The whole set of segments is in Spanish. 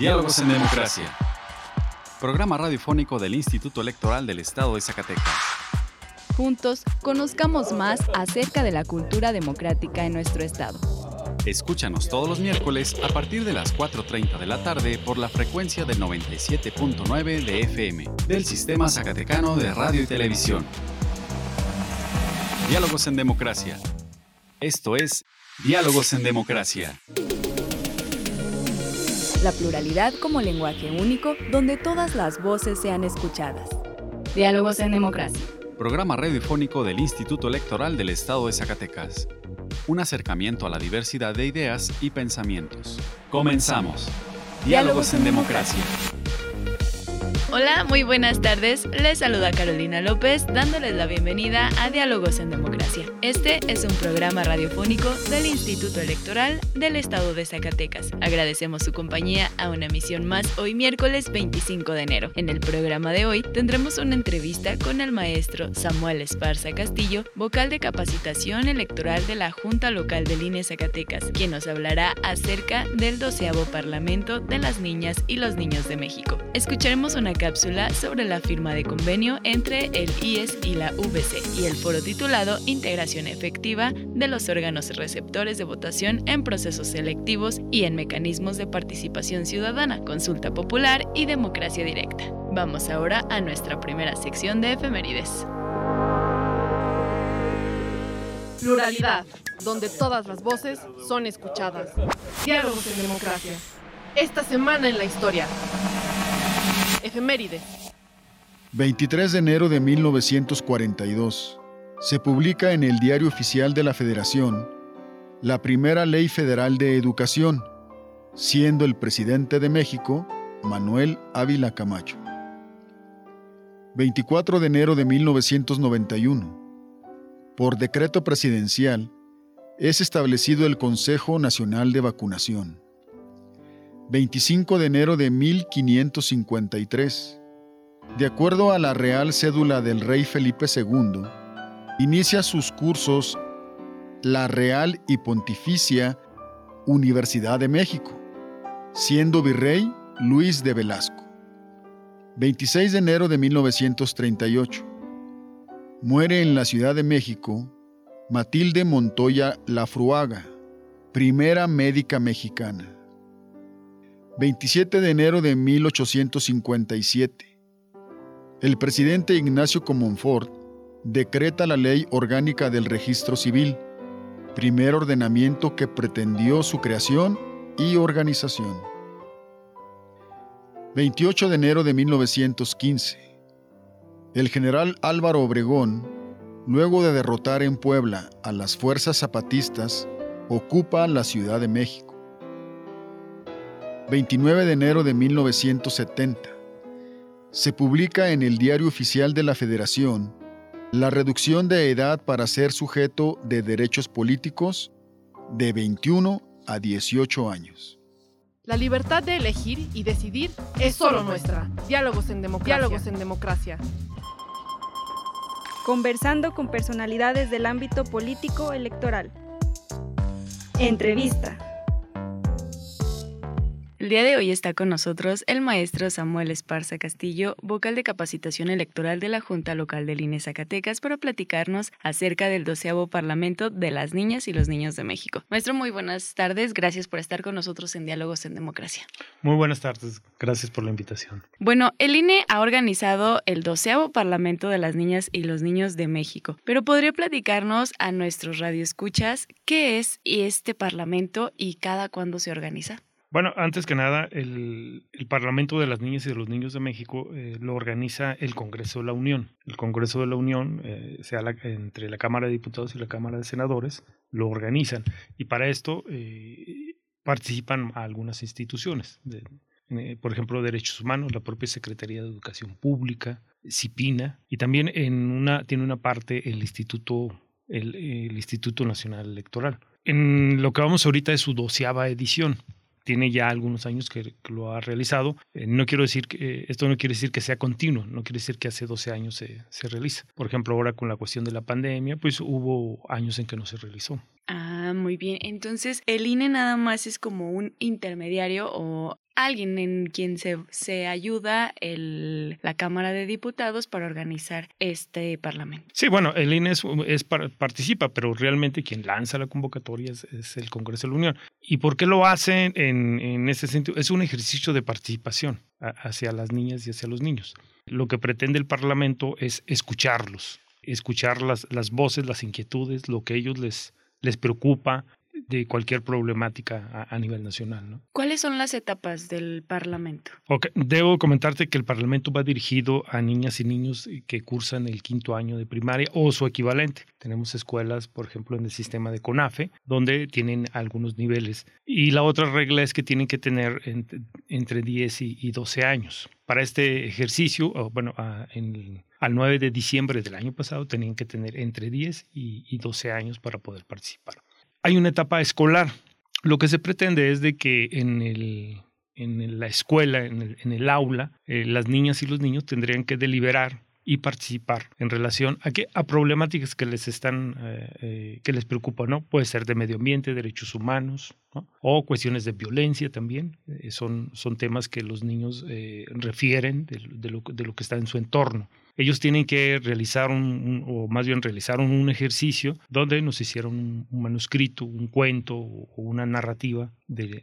Diálogos en Democracia. Programa radiofónico del Instituto Electoral del Estado de Zacatecas. Juntos, conozcamos más acerca de la cultura democrática en nuestro estado. Escúchanos todos los miércoles a partir de las 4.30 de la tarde por la frecuencia del 97.9 de FM del Sistema Zacatecano de Radio y Televisión. Diálogos en Democracia. Esto es Diálogos en Democracia. La pluralidad como lenguaje único donde todas las voces sean escuchadas. Diálogos en Democracia. Programa radiofónico del Instituto Electoral del Estado de Zacatecas. Un acercamiento a la diversidad de ideas y pensamientos. Comenzamos. Diálogos en Democracia. Hola, muy buenas tardes. Les saluda Carolina López dándoles la bienvenida a Diálogos en Democracia. Este es un programa radiofónico del Instituto Electoral del Estado de Zacatecas. Agradecemos su compañía a una emisión más hoy miércoles 25 de enero. En el programa de hoy tendremos una entrevista con el maestro Samuel Esparza Castillo, vocal de capacitación electoral de la Junta Local del INE Zacatecas, quien nos hablará acerca del doceavo Parlamento de las Niñas y los Niños de México. Escucharemos una cápsula sobre la firma de convenio entre el IES y la VC y el foro titulado Integración efectiva de los órganos receptores de votación en procesos selectivos y en mecanismos de participación ciudadana, consulta popular y democracia directa. Vamos ahora a nuestra primera sección de efemérides. Pluralidad, donde todas las voces son escuchadas. Diálogos en democracia. Esta semana en la historia. Efeméride. 23 de enero de 1942. Se publica en el Diario Oficial de la Federación la primera Ley Federal de Educación, siendo el presidente de México Manuel Ávila Camacho. 24 de enero de 1991. Por decreto presidencial, es establecido el Consejo Nacional de Vacunación. 25 de enero de 1553. De acuerdo a la Real Cédula del Rey Felipe II, inicia sus cursos la Real y Pontificia Universidad de México, siendo virrey Luis de Velasco. 26 de enero de 1938. Muere en la Ciudad de México Matilde Montoya Lafruaga, primera médica mexicana. 27 de enero de 1857. El presidente Ignacio Comonfort decreta la Ley Orgánica del Registro Civil, primer ordenamiento que pretendió su creación y organización. 28 de enero de 1915. El general Álvaro Obregón, luego de derrotar en Puebla a las fuerzas zapatistas, ocupa la Ciudad de México. 29 de enero de 1970. Se publica en el Diario Oficial de la Federación la reducción de edad para ser sujeto de derechos políticos de 21 a 18 años. La libertad de elegir y decidir es solo nuestra. Diálogos en democracia. Diálogos en democracia. Conversando con personalidades del ámbito político electoral. Entrevista. El día de hoy está con nosotros el maestro Samuel Esparza Castillo, vocal de capacitación electoral de la Junta Local del INE Zacatecas, para platicarnos acerca del doceavo Parlamento de las Niñas y los Niños de México. Maestro, muy buenas tardes. Gracias por estar con nosotros en Diálogos en Democracia. Muy buenas tardes. Gracias por la invitación. Bueno, el INE ha organizado el doceavo Parlamento de las Niñas y los Niños de México, pero podría platicarnos a nuestros radioescuchas qué es este Parlamento y cada cuándo se organiza. Bueno, antes que nada, el, Parlamento de las Niñas y de los Niños de México eh, lo organiza el Congreso de la Unión. El Congreso de la Unión, eh, sea entre la Cámara de Diputados y la Cámara de Senadores, lo organizan. Y para esto eh, participan algunas instituciones. por ejemplo, Derechos Humanos, la propia Secretaría de Educación Pública, CIPINA, y también en una, tiene una parte el Instituto, el, el Instituto Nacional Electoral. En lo que vamos ahorita es su doceava edición tiene ya algunos años que, lo ha realizado. Eh, no quiero decir que, esto no quiere decir que sea continuo, no quiere decir que hace 12 años se, se realiza. Por ejemplo, ahora con la cuestión de la pandemia, pues hubo años en que no se realizó. Ah, muy bien. Entonces, el INE nada más es como un intermediario o alguien en quien se, se ayuda el, la Cámara de Diputados para organizar este Parlamento. Sí, bueno, el INE es, participa, pero realmente quien lanza la convocatoria es, el Congreso de la Unión. ¿Y por qué lo hacen en, en ese sentido? Es un ejercicio de participación hacia las niñas y hacia los niños. Lo que pretende el Parlamento es escucharlos, escuchar las, las voces, las inquietudes, lo que a ellos les, les preocupa, de cualquier problemática a, nivel nacional. ¿no? ¿Cuáles son las etapas del Parlamento? Debo comentarte que el Parlamento va dirigido a niñas y niños que cursan el quinto año de primaria o su equivalente. Tenemos escuelas, por ejemplo, en el sistema de CONAFE, donde tienen algunos niveles. Y la otra regla es que tienen que tener entre 10 y 12 años. Para este ejercicio, bueno, en, al 9 de diciembre del año pasado tenían que tener entre 10 y 12 años para poder participar hay una etapa escolar. Lo que se pretende es de que en, el, en la escuela, en el, aula, eh, las niñas y los niños tendrían que deliberar y participar en relación a, que, a problemáticas que les están eh, eh, que les preocupan, ¿no? Puede ser de medio ambiente, derechos humanos, o cuestiones de violencia también. son, son temas que los niños refieren de, lo, de, lo, que está en su entorno ellos tienen que realizar un, o más bien realizaron un ejercicio donde nos hicieron un, manuscrito, un cuento o una narrativa de,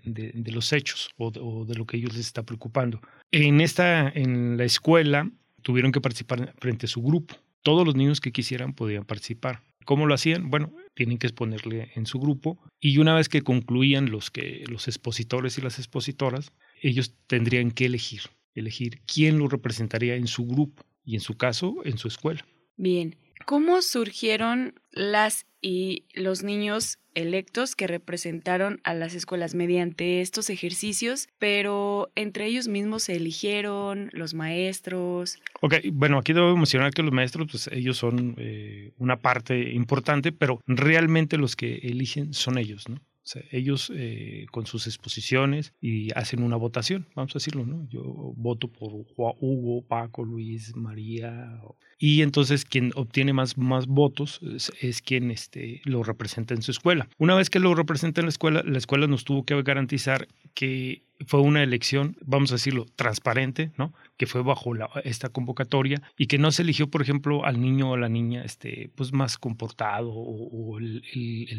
los hechos o de, lo que ellos les está preocupando. En, esta, en la escuela tuvieron que participar frente a su grupo. Todos los niños que quisieran podían participar. ¿Cómo lo hacían? Bueno, tienen que exponerle en su grupo y una vez que concluían los, que, los expositores y las expositoras, ellos tendrían que elegir, elegir quién lo representaría en su grupo y en su caso en su escuela. Bien, ¿cómo surgieron las y los niños electos que representaron a las escuelas mediante estos ejercicios, pero entre ellos mismos se eligieron los maestros. Ok, bueno, aquí debo mencionar que los maestros, pues ellos son eh, una parte importante, pero realmente los que eligen son ellos, ¿no? Ellos eh, con sus exposiciones y hacen una votación, vamos a decirlo, ¿no? Yo voto por Hugo, Paco, Luis, María. Y entonces quien obtiene más, más votos es, quien este, lo representa en su escuela. Una vez que lo representa en la escuela, la escuela nos tuvo que garantizar que fue una elección, vamos a decirlo, transparente, ¿no? Que fue bajo esta convocatoria y que no se eligió, por ejemplo, al niño o la niña este, pues más comportado o, el,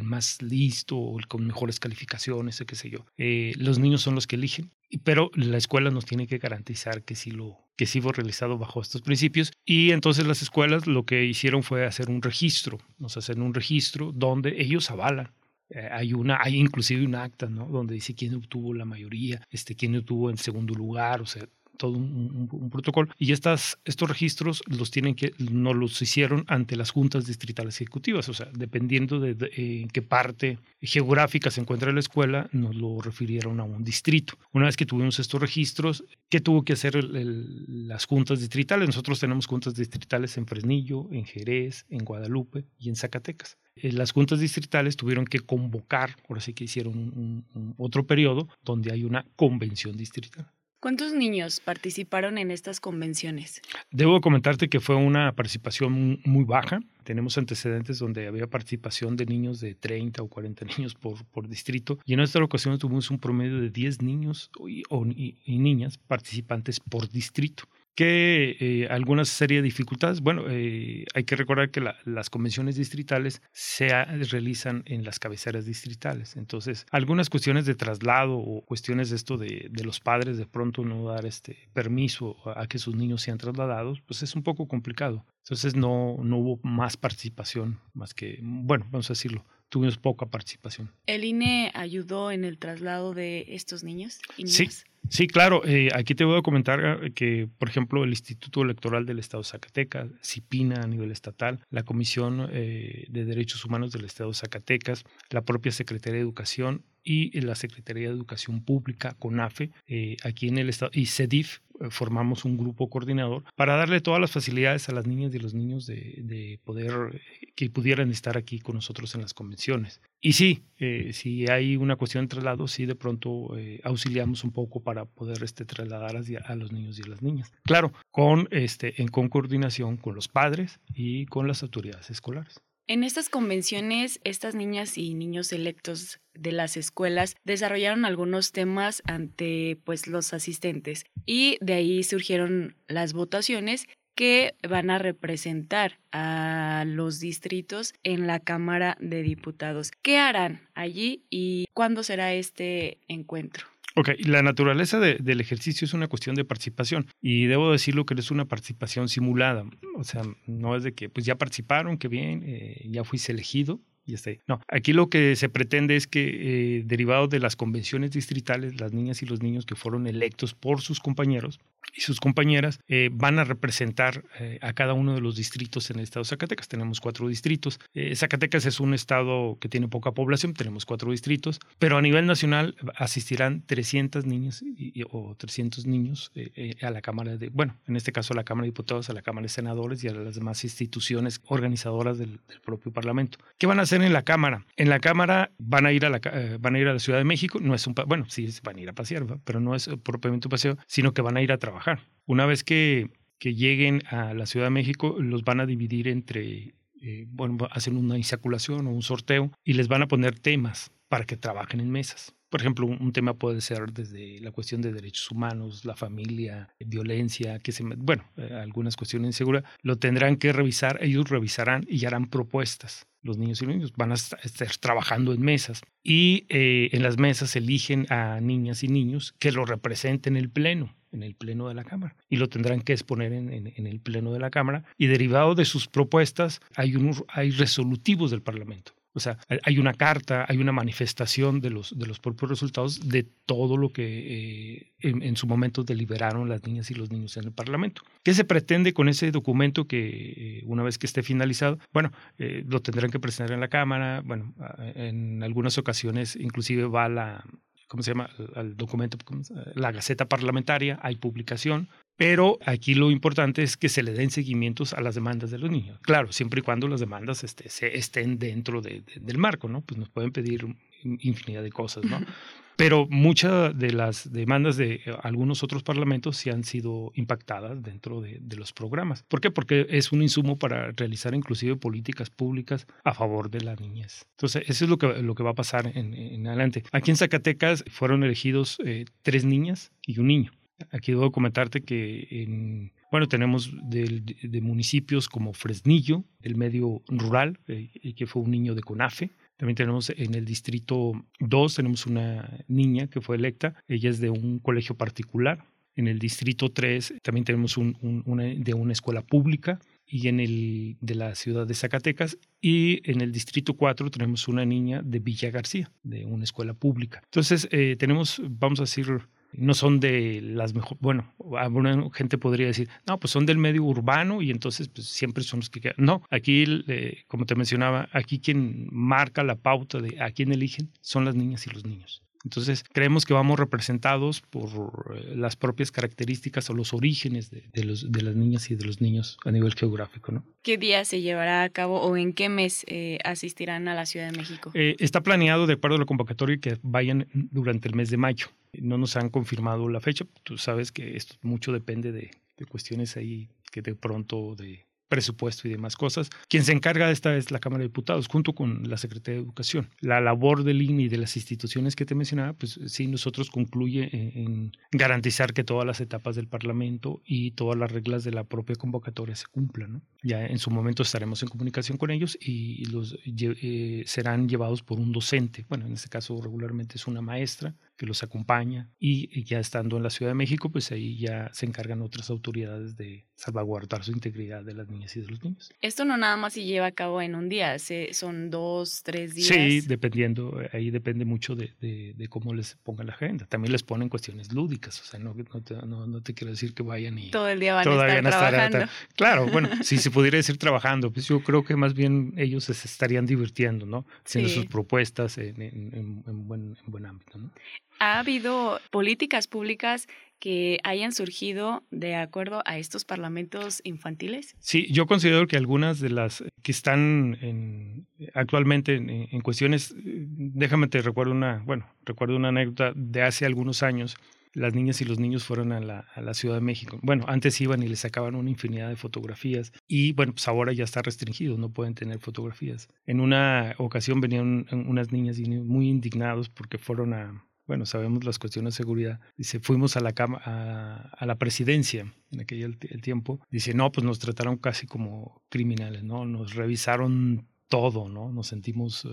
más listo o el con mejores calificaciones, qué sé yo. Eh, los niños son los que eligen, pero la escuela nos tiene que garantizar que sí lo que sí fue realizado bajo estos principios y entonces las escuelas lo que hicieron fue hacer un registro, nos hacen un registro donde ellos avalan eh, hay una, hay inclusive un acta, ¿no? Donde dice quién obtuvo la mayoría, este, quién obtuvo en segundo lugar, o sea, todo un, protocolo. Y estas, estos registros los tienen que, no los hicieron ante las juntas distritales ejecutivas, o sea, dependiendo de, en qué parte geográfica se encuentra la escuela, nos lo refirieron a un distrito. Una vez que tuvimos estos registros, ¿qué tuvo que hacer las juntas distritales? Nosotros tenemos juntas distritales en Fresnillo, en Jerez, en Guadalupe y en Zacatecas eh, las juntas distritales tuvieron que convocar, ahora sí que hicieron otro periodo donde hay una convención distrital. ¿Cuántos niños participaron en estas convenciones? Debo comentarte que fue una participación muy baja. Tenemos antecedentes donde había participación de niños de 30 o 40 niños por, por distrito y en esta ocasión tuvimos un promedio de 10 niños y, y niñas participantes por distrito que eh, algunas serie de dificultades. Bueno, eh, hay que recordar que las convenciones distritales se realizan en las cabeceras distritales. Entonces, algunas cuestiones de traslado o cuestiones de esto de, los padres de pronto no dar este permiso a que sus niños sean trasladados, pues es un poco complicado. Entonces, no, no hubo más participación, más que, bueno, vamos a decirlo, tuvimos poca participación. ¿El INE ayudó en el traslado de estos niños y niñas? Sí. Sí, claro. Eh, aquí te voy a comentar eh, que, por ejemplo, el Instituto Electoral del Estado de Zacatecas, CIPINA a nivel estatal, la Comisión eh, de Derechos Humanos del Estado de Zacatecas, la propia Secretaría de Educación y la Secretaría de Educación Pública, CONAFE, aquí en el Estado, y CEDIF, formamos un grupo coordinador para darle todas las facilidades a las niñas y los niños de, poder que pudieran estar aquí con nosotros en las convenciones. Y sí, eh, si hay una cuestión de traslado, sí de pronto eh, auxiliamos un poco para poder este, trasladar a, los niños y a las niñas. Claro, con, este, en con coordinación con los padres y con las autoridades escolares. En estas convenciones, estas niñas y niños electos de las escuelas desarrollaron algunos temas ante pues los asistentes y de ahí surgieron las votaciones que van a representar a los distritos en la Cámara de Diputados. ¿Qué harán allí y cuándo será este encuentro? Ok, la naturaleza del ejercicio es una cuestión de participación y debo decirlo que es una participación simulada. O sea, no es de que pues ya participaron, que bien, eh, ya fuiste elegido, y está ahí. No, aquí lo que se pretende es que, eh, derivado de las convenciones distritales, las niñas y los niños que fueron electos por sus compañeros y sus compañeras eh, van a representar eh, a cada uno de los distritos en el estado de Zacatecas. Tenemos cuatro distritos. Eh, Zacatecas es un estado que tiene poca población, tenemos cuatro distritos, pero a nivel nacional asistirán 300 niñas o 300 niños a la Cámara de, bueno, en este caso a la Cámara de Diputados, a la Cámara de Senadores y a las demás instituciones organizadoras del, propio Parlamento. ¿Qué van a hacer en la Cámara? En la Cámara van a ir a la, van a, ir a la Ciudad de México, no es un, bueno, sí, van a ir a pasear, pero no es propiamente un paseo, sino que van a ir a Una vez que, lleguen a la Ciudad de México, los van a dividir entre, eh, bueno, hacen una insaculación o un sorteo y les van a poner temas para que trabajen en mesas. Por ejemplo, un, tema puede ser desde la cuestión de derechos humanos, la familia, violencia, que se, bueno, eh, algunas cuestiones de seguridad, lo tendrán que revisar, ellos revisarán y harán propuestas. Los niños y los niños van a estar trabajando en mesas y eh, en las mesas eligen a niñas y niños que lo representen en el pleno en el Pleno de la Cámara y lo tendrán que exponer en, el Pleno de la Cámara y derivado de sus propuestas hay, hay resolutivos del Parlamento. O sea, hay una carta, hay una manifestación de los, de los propios resultados de todo lo que eh, en, su momento deliberaron las niñas y los niños en el Parlamento. ¿Qué se pretende con ese documento que eh, una vez que esté finalizado, bueno, eh, lo tendrán que presentar en la Cámara, bueno, en algunas ocasiones inclusive va la, ¿cómo se llama? Al documento, la Gaceta Parlamentaria, hay publicación, pero aquí lo importante es que se le den seguimientos a las demandas de los niños. Claro, siempre y cuando las demandas este, se, estén dentro del marco, ¿no? Pues nos pueden pedir infinidad de cosas, ¿no? Pero muchas de las demandas de eh, algunos otros parlamentos sí han sido impactadas dentro de, los programas. ¿Por qué? Porque es un insumo para realizar inclusive políticas públicas a favor de la niñez. Entonces, eso es lo que, lo que va a pasar en, adelante. Aquí en Zacatecas fueron elegidos eh, tres niñas y un niño. Aquí debo comentarte que en, bueno, tenemos de, municipios como Fresnillo, el medio rural, eh, que fue un niño de CONAFE, también tenemos en el distrito 2, tenemos una niña que fue electa, ella es de un colegio particular. En el distrito 3 también tenemos una, de una escuela pública y en el de la ciudad de Zacatecas y en el distrito 4 tenemos una niña de Villa García, de una escuela pública. Entonces eh, tenemos, vamos a decir, no son de las mejores, bueno, alguna gente podría decir, no, pues son del medio urbano y entonces pues siempre son los que quedan. No, aquí, eh, como te mencionaba, aquí quien marca la pauta de a quién eligen son las niñas y los niños. Entonces, creemos que vamos representados por eh, las propias características o los orígenes de, los, de las niñas y de los niños a nivel geográfico. ¿no? ¿Qué día se llevará a cabo o en qué mes eh, asistirán a la Ciudad de México? Eh, está planeado, de acuerdo a la convocatoria, que vayan durante el mes de mayo. No nos han confirmado la fecha. Tú sabes que esto mucho depende de, de cuestiones ahí que de pronto de presupuesto y demás cosas. Quien se encarga de esta es la Cámara de Diputados, junto con la Secretaría de Educación. La labor del INE y de las instituciones que te mencionaba, pues sí, nosotros concluye en, garantizar que todas las etapas del Parlamento y todas las reglas de la propia convocatoria se cumplan. Ya en su momento estaremos en comunicación con ellos y los eh, serán llevados por un docente. Bueno, en este caso regularmente es una maestra que los acompaña y ya estando en la Ciudad de México, pues ahí ya se encargan otras autoridades de salvaguardar su integridad de las niñas y de los niños. Esto no nada más se lleva a cabo en un día, son dos, tres días. Sí, dependiendo, ahí depende mucho de, de, cómo les pongan la agenda. También les ponen cuestiones lúdicas, o sea, no, no, te, no, te quiero decir que vayan y... Todo el día van a estar trabajando. claro, bueno, si se pudiera decir trabajando, pues yo creo que más bien ellos se estarían divirtiendo, ¿no? Haciendo sus propuestas en, en, buen, en buen ámbito, ¿no? ¿Ha habido políticas públicas que hayan surgido de acuerdo a estos parlamentos infantiles? Sí, yo considero que algunas de las que están en, actualmente en, cuestiones, déjame te recuerdo una, bueno, recuerdo una anécdota de hace algunos años las niñas y los niños fueron a la, a la, Ciudad de México. Bueno, antes iban y les sacaban una infinidad de fotografías y bueno, pues ahora ya está restringido, no pueden tener fotografías. En una ocasión venían unas niñas muy indignados porque fueron a, bueno, sabemos las cuestiones de seguridad. Dice, fuimos a la, cama, a, la presidencia en aquel el, tiempo. Dice, no, pues nos trataron casi como criminales, ¿no? Nos revisaron todo, ¿no? Nos sentimos eh,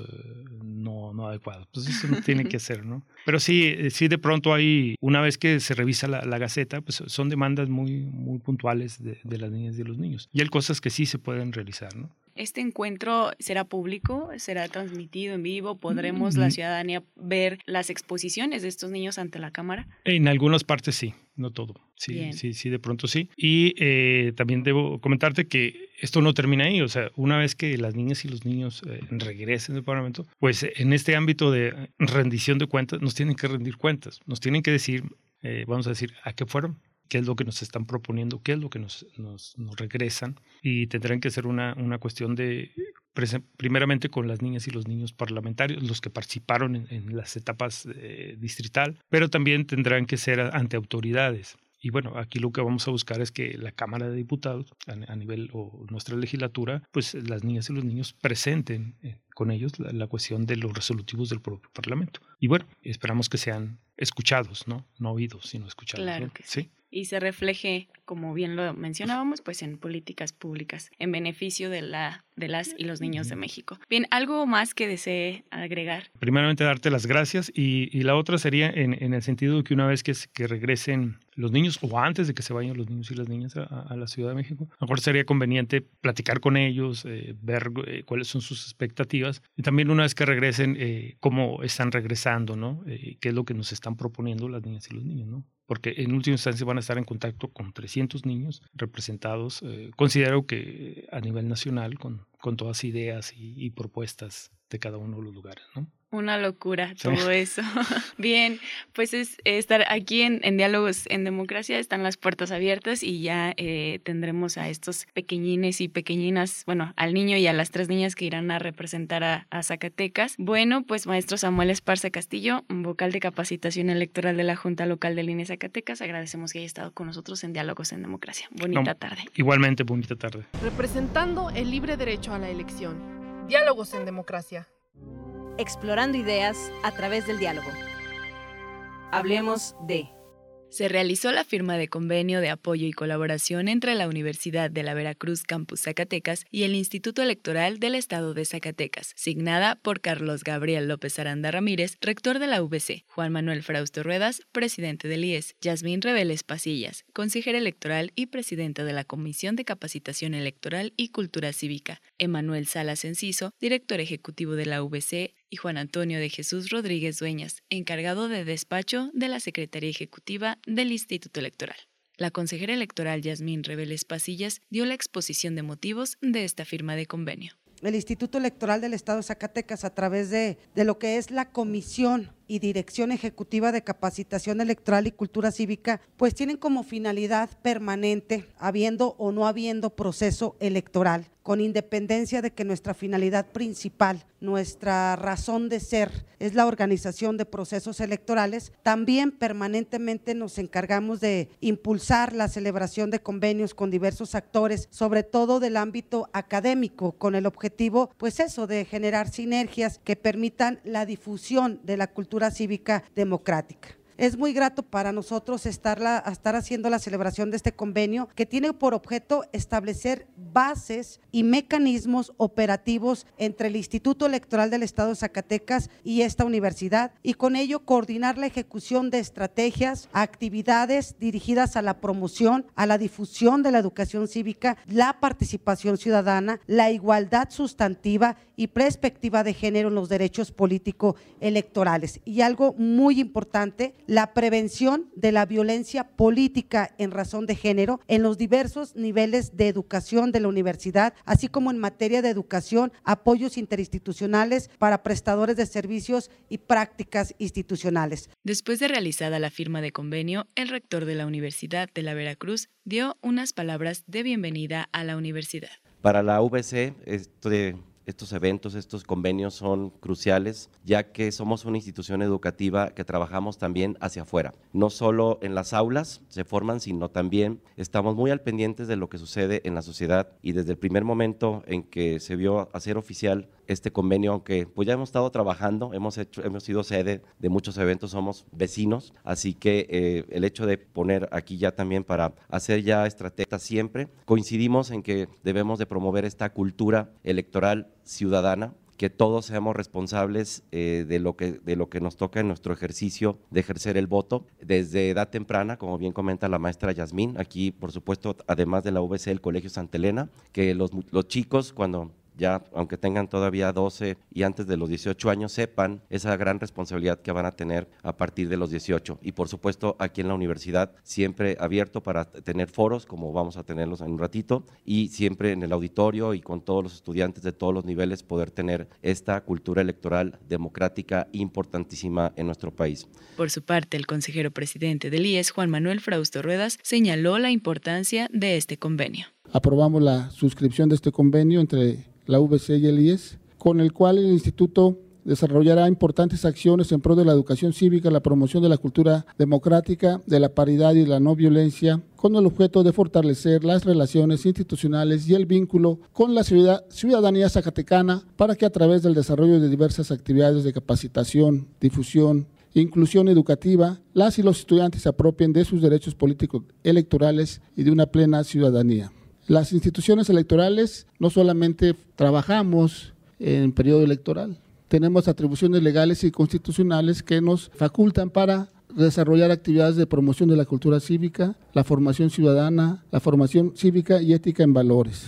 no, no adecuados. Pues eso no tiene que ser, ¿no? Pero sí, eh, sí de pronto hay, una vez que se revisa la, la Gaceta, pues son demandas muy, muy puntuales de, de, las niñas y de los niños. Y hay cosas que sí se pueden realizar, ¿no? ¿Este encuentro será público? ¿Será transmitido en vivo? ¿Podremos la ciudadanía ver las exposiciones de estos niños ante la cámara? En algunas partes sí, no todo. Sí, sí, sí, de pronto sí. Y eh, también debo comentarte que esto no termina ahí. O sea, una vez que las niñas y los niños eh, regresen del Parlamento, pues en este ámbito de rendición de cuentas nos tienen que rendir cuentas. Nos tienen que decir, eh, vamos a decir, a qué fueron, qué es lo que nos están proponiendo, qué es lo que nos, nos, regresan y tendrán que ser una, una cuestión de, primeramente con las niñas y los niños parlamentarios, los que participaron en, las etapas eh, distrital, pero también tendrán que ser ante autoridades. Y bueno, aquí lo que vamos a buscar es que la Cámara de Diputados, a, nivel o nuestra legislatura, pues las niñas y los niños presenten eh, con ellos la, la, cuestión de los resolutivos del propio Parlamento. Y bueno, esperamos que sean escuchados, ¿no? No oídos, sino escuchados. Claro que sí. Y se refleje, como bien lo mencionábamos, pues en políticas públicas, en beneficio de, la, de las y los niños de México. Bien, ¿algo más que desee agregar? Primeramente, darte las gracias y, y la otra sería en, en, el sentido de que una vez que, que regresen los niños o antes de que se vayan los niños y las niñas a, a la Ciudad de México, a lo mejor sería conveniente platicar con ellos, eh, ver eh, cuáles son sus expectativas y también una vez que regresen, eh, cómo están regresando, ¿no? Eh, qué es lo que nos están proponiendo las niñas y los niños, ¿no? Porque en última instancia van a estar en contacto con 300 niños representados, eh, considero que a nivel nacional, con, con todas ideas y, y propuestas de cada uno de los lugares, ¿no? Una locura todo eso. Bien, pues es estar aquí en, Diálogos en Democracia, están las puertas abiertas y ya eh, tendremos a estos pequeñines y pequeñinas, bueno, al niño y a las tres niñas que irán a representar a, Zacatecas. Bueno, pues maestro Samuel Esparza Castillo, vocal de capacitación electoral de la Junta Local de Línea Zacatecas, agradecemos que haya estado con nosotros en Diálogos en Democracia. Bonita tarde. Igualmente, bonita tarde. Representando el libre derecho a la elección. Diálogos en Democracia explorando ideas a través del diálogo. Hablemos de se realizó la firma de convenio de apoyo y colaboración entre la Universidad de la Veracruz Campus Zacatecas y el Instituto Electoral del Estado de Zacatecas, signada por Carlos Gabriel López Aranda Ramírez, rector de la UBC, Juan Manuel Frausto Ruedas, presidente del IES, Yasmín Reveles Pasillas, consejera electoral y presidenta de la Comisión de Capacitación Electoral y Cultura Cívica, Emanuel Salas Enciso, director ejecutivo de la UBC, y Juan Antonio de Jesús Rodríguez Dueñas, encargado de despacho de la Secretaría Ejecutiva del Instituto Electoral. La consejera electoral Yasmín Reveles Pasillas dio la exposición de motivos de esta firma de convenio. El Instituto Electoral del Estado de Zacatecas, a través de, de lo que es la Comisión y Dirección Ejecutiva de Capacitación Electoral y Cultura Cívica, pues tienen como finalidad permanente, habiendo o no habiendo proceso electoral, con independencia de que nuestra finalidad principal, nuestra razón de ser es la organización de procesos electorales, también permanentemente nos encargamos de impulsar la celebración de convenios con diversos actores, sobre todo del ámbito académico, con el objetivo, pues eso, de generar sinergias que permitan la difusión de la cultura cívica democrática. Es muy grato para nosotros estar, estar haciendo la celebración de este convenio que tiene por objeto establecer bases y mecanismos operativos entre el Instituto Electoral del Estado de Zacatecas y esta universidad y con ello coordinar la ejecución de estrategias, actividades dirigidas a la promoción, a la difusión de la educación cívica, la participación ciudadana, la igualdad sustantiva y perspectiva de género en los derechos políticos electorales. Y algo muy importante, la prevención de la violencia política en razón de género en los diversos niveles de educación de la universidad, así como en materia de educación, apoyos interinstitucionales para prestadores de servicios y prácticas institucionales. Después de realizada la firma de convenio, el rector de la Universidad de la Veracruz dio unas palabras de bienvenida a la universidad. Para la VC, este, estos eventos, estos convenios son cruciales, ya que somos una institución educativa que trabajamos también hacia afuera. No solo en las aulas se forman, sino también estamos muy al pendientes de lo que sucede en la sociedad y desde el primer momento en que se vio hacer oficial este convenio, aunque pues ya hemos estado trabajando, hemos, hecho, hemos sido sede de muchos eventos, somos vecinos, así que eh, el hecho de poner aquí ya también para hacer ya estrategias siempre, coincidimos en que debemos de promover esta cultura electoral ciudadana que todos seamos responsables eh, de, lo que, de lo que nos toca en nuestro ejercicio de ejercer el voto desde edad temprana, como bien comenta la maestra Yasmín, aquí por supuesto, además de la UBC, el Colegio Santa Elena, que los, los chicos cuando ya aunque tengan todavía 12 y antes de los 18 años, sepan esa gran responsabilidad que van a tener a partir de los 18. Y por supuesto, aquí en la universidad, siempre abierto para tener foros, como vamos a tenerlos en un ratito, y siempre en el auditorio y con todos los estudiantes de todos los niveles poder tener esta cultura electoral democrática importantísima en nuestro país. Por su parte, el consejero presidente del IES, Juan Manuel Frausto Ruedas, señaló la importancia de este convenio. Aprobamos la suscripción de este convenio entre la VC y el IES, con el cual el instituto desarrollará importantes acciones en pro de la educación cívica, la promoción de la cultura democrática, de la paridad y la no violencia, con el objeto de fortalecer las relaciones institucionales y el vínculo con la ciudadanía zacatecana para que a través del desarrollo de diversas actividades de capacitación, difusión, inclusión educativa, las y los estudiantes se apropien de sus derechos políticos electorales y de una plena ciudadanía. Las instituciones electorales no solamente trabajamos en periodo electoral, tenemos atribuciones legales y constitucionales que nos facultan para desarrollar actividades de promoción de la cultura cívica, la formación ciudadana, la formación cívica y ética en valores.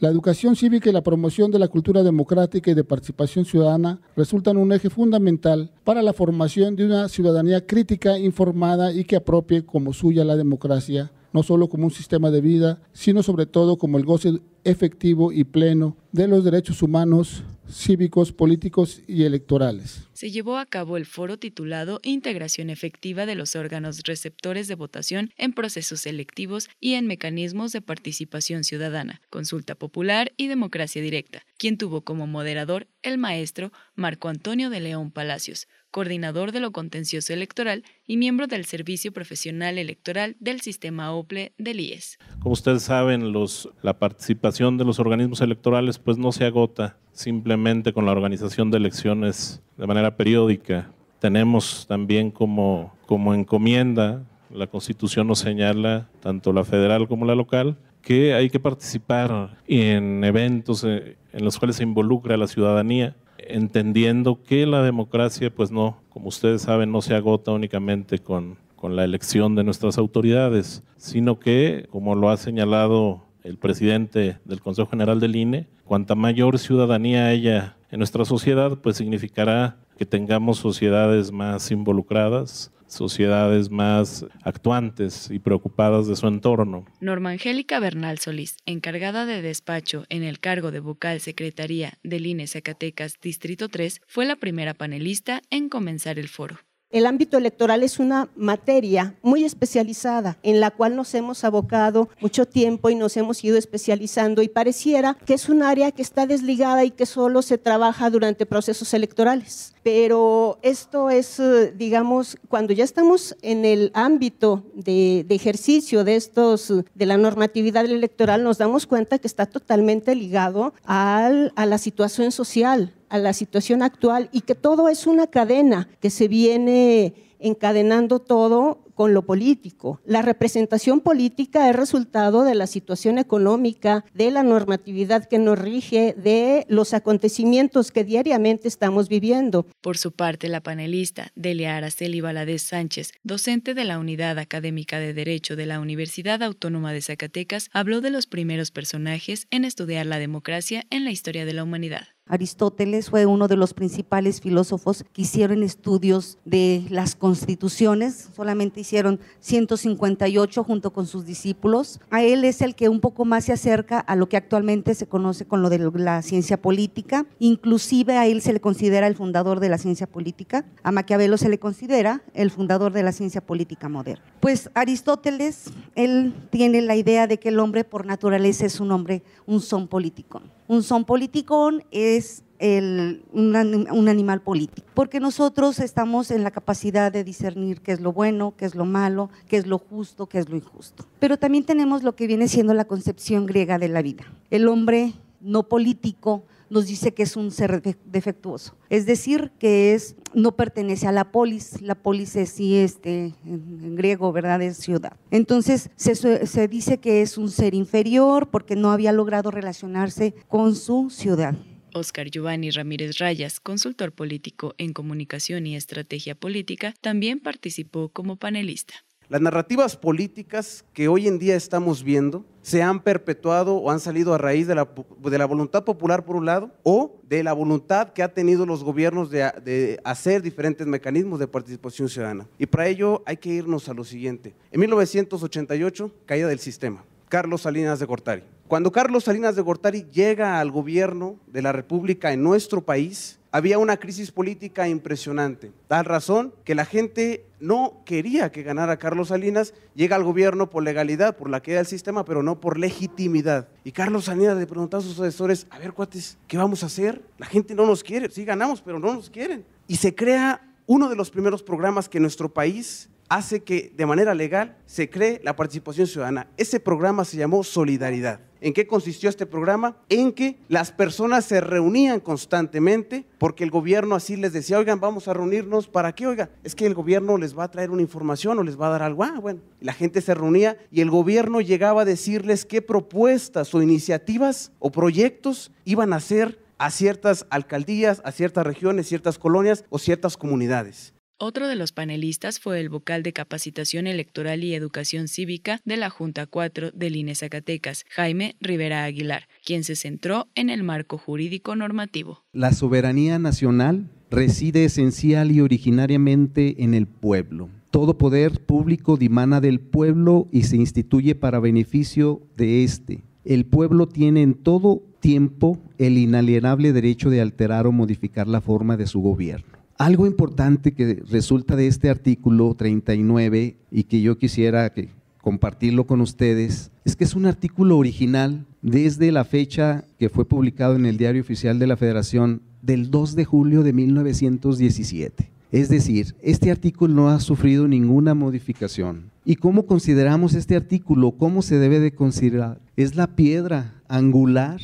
La educación cívica y la promoción de la cultura democrática y de participación ciudadana resultan un eje fundamental para la formación de una ciudadanía crítica, informada y que apropie como suya la democracia no solo como un sistema de vida, sino sobre todo como el goce efectivo y pleno de los derechos humanos, cívicos, políticos y electorales. Se llevó a cabo el foro titulado Integración efectiva de los órganos receptores de votación en procesos selectivos y en mecanismos de participación ciudadana, consulta popular y democracia directa, quien tuvo como moderador el maestro Marco Antonio de León Palacios, coordinador de lo contencioso electoral y miembro del Servicio Profesional Electoral del Sistema OPLE del IES. Como ustedes saben, los, la participación de los organismos electorales pues no se agota simplemente con la organización de elecciones de manera periódica. Tenemos también como, como encomienda, la Constitución nos señala, tanto la federal como la local, que hay que participar en eventos eh, en los cuales se involucra la ciudadanía entendiendo que la democracia, pues no, como ustedes saben, no se agota únicamente con, con la elección de nuestras autoridades, sino que, como lo ha señalado el presidente del Consejo General del INE, cuanta mayor ciudadanía haya en nuestra sociedad, pues significará que tengamos sociedades más involucradas, sociedades más actuantes y preocupadas de su entorno. Norma Angélica Bernal Solís, encargada de despacho en el cargo de vocal secretaría del INE Zacatecas Distrito 3, fue la primera panelista en comenzar el foro. El ámbito electoral es una materia muy especializada en la cual nos hemos abocado mucho tiempo y nos hemos ido especializando y pareciera que es un área que está desligada y que solo se trabaja durante procesos electorales. Pero esto es, eh, digamos, cuando ya estamos en el ámbito de, ejercicio de estos, de la normatividad electoral, nos damos cuenta que está totalmente ligado a la situación social, a la situación actual y que todo es una cadena que se viene encadenando todo con lo político. La representación política es resultado de la situación económica, de la normatividad que nos rige, de los acontecimientos que diariamente estamos viviendo. Por su parte, la panelista Delia Araceli Valadez Sánchez, docente de la Unidad Académica de Derecho de la Universidad Autónoma de Zacatecas, habló de los primeros personajes en estudiar la democracia en la historia de la humanidad. Aristóteles fue uno de los principales filósofos que hicieron estudios de las constituciones, solamente hicieron 158 junto con sus discípulos. A él es el que un poco más se acerca a lo que actualmente se conoce con lo de la ciencia política, inclusive a él se le considera el fundador de la ciencia política, a Maquiavelo se le considera el fundador de la ciencia política moderna. Pues Aristóteles, él tiene la idea de que el hombre por naturaleza es un hombre, un son político un son politicón es el, un, un, animal político, porque nosotros estamos en la capacidad de discernir qué es lo bueno, qué es lo malo, qué es lo justo, qué es lo injusto. Pero también tenemos lo que viene siendo la concepción griega de la vida. El hombre no político nos dice que es un ser defectuoso, es decir, que es no pertenece a la polis, la polis es sí este en, griego, ¿verdad? Es ciudad. Entonces se, se dice que es un ser inferior porque no había logrado relacionarse con su ciudad. Oscar Giovanni Ramírez Rayas, consultor político en comunicación y estrategia política, también participó como panelista. Las narrativas políticas que hoy en día estamos viendo se han perpetuado o han salido a raíz de la, de la voluntad popular por un lado o de la voluntad que han tenido los gobiernos de, de, hacer diferentes mecanismos de participación ciudadana. Y para ello hay que irnos a lo siguiente. En 1988, caída del sistema. Carlos Salinas de Gortari. Cuando Carlos Salinas de Gortari llega al gobierno de la República en nuestro país, había una crisis política impresionante. Tal razón que la gente no quería que ganara Carlos Salinas, llega al gobierno por legalidad, por la queda del sistema, pero no por legitimidad. Y Carlos Salinas le preguntó a sus asesores, a ver, cuates, ¿qué vamos a hacer? La gente no nos quiere, sí ganamos, pero no nos quieren. Y se crea uno de los primeros programas que nuestro país hace que de manera legal se cree la participación ciudadana. Ese programa se llamó Solidaridad. ¿En qué consistió este programa? En que las personas se reunían constantemente porque el gobierno así les decía, oigan, vamos a reunirnos, ¿para qué? Oiga, es que el gobierno les va a traer una información o les va a dar algo. Ah, bueno, la gente se reunía y el gobierno llegaba a decirles qué propuestas o iniciativas o proyectos iban a hacer a ciertas alcaldías, a ciertas regiones, ciertas colonias o ciertas comunidades. Otro de los panelistas fue el vocal de Capacitación Electoral y Educación Cívica de la Junta 4 del INE Zacatecas, Jaime Rivera Aguilar, quien se centró en el marco jurídico normativo. La soberanía nacional reside esencial y originariamente en el pueblo. Todo poder público dimana del pueblo y se instituye para beneficio de éste. El pueblo tiene en todo tiempo el inalienable derecho de alterar o modificar la forma de su gobierno. Algo importante que resulta de este artículo 39 y que yo quisiera que compartirlo con ustedes es que es un artículo original desde la fecha que fue publicado en el Diario Oficial de la Federación del 2 de julio de 1917. Es decir, este artículo no ha sufrido ninguna modificación. ¿Y cómo consideramos este artículo? ¿Cómo se debe de considerar? Es la piedra angular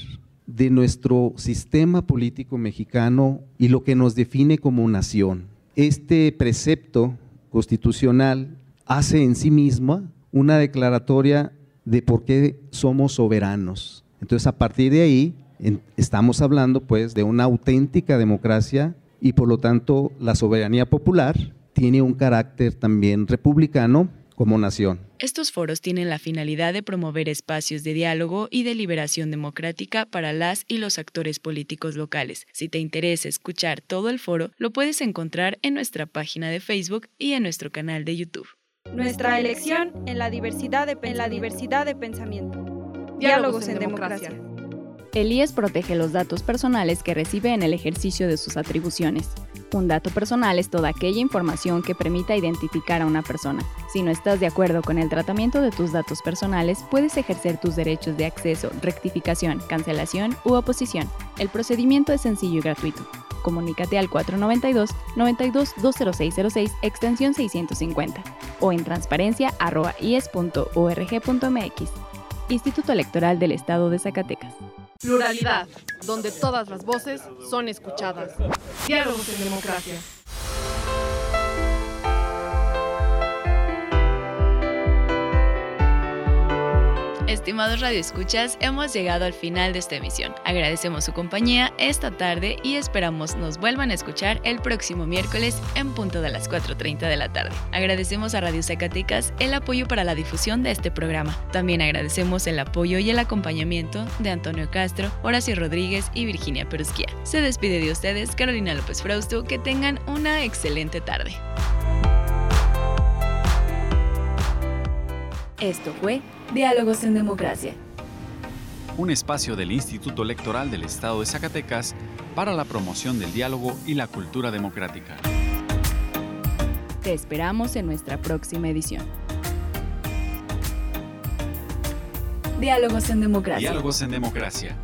de nuestro sistema político mexicano y lo que nos define como nación. Este precepto constitucional hace en sí misma una declaratoria de por qué somos soberanos. Entonces, a partir de ahí, estamos hablando pues de una auténtica democracia y por lo tanto la soberanía popular tiene un carácter también republicano como nación. Estos foros tienen la finalidad de promover espacios de diálogo y deliberación democrática para las y los actores políticos locales. Si te interesa escuchar todo el foro, lo puedes encontrar en nuestra página de Facebook y en nuestro canal de YouTube. Nuestra elección en la diversidad de, en la diversidad de pensamiento. Diálogos, en, democracia. El IES protege los datos personales que recibe en el ejercicio de sus atribuciones. Un dato personal es toda aquella información que permita identificar a una persona. Si no estás de acuerdo con el tratamiento de tus datos personales, puedes ejercer tus derechos de acceso, rectificación, cancelación u oposición. El procedimiento es sencillo y gratuito. Comunícate al 492-92-20606 extensión 650 o en transparencia.ies.org.mx. Instituto Electoral del Estado de Zacatecas. Pluralidad, donde todas las voces son escuchadas. Diálogos en democracia. Estimados radioescuchas, hemos llegado al final de esta emisión. Agradecemos su compañía esta tarde y esperamos nos vuelvan a escuchar el próximo miércoles en punto de las 4.30 de la tarde. Agradecemos a Radio Zacatecas el apoyo para la difusión de este programa. También agradecemos el apoyo y el acompañamiento de Antonio Castro, Horacio Rodríguez y Virginia Perusquía. Se despide de ustedes Carolina López Frausto. Que tengan una excelente tarde. Esto fue Diálogos en Democracia. Un espacio del Instituto Electoral del Estado de Zacatecas para la promoción del diálogo y la cultura democrática. Te esperamos en nuestra próxima edición. Diálogos en Democracia. Diálogos en Democracia.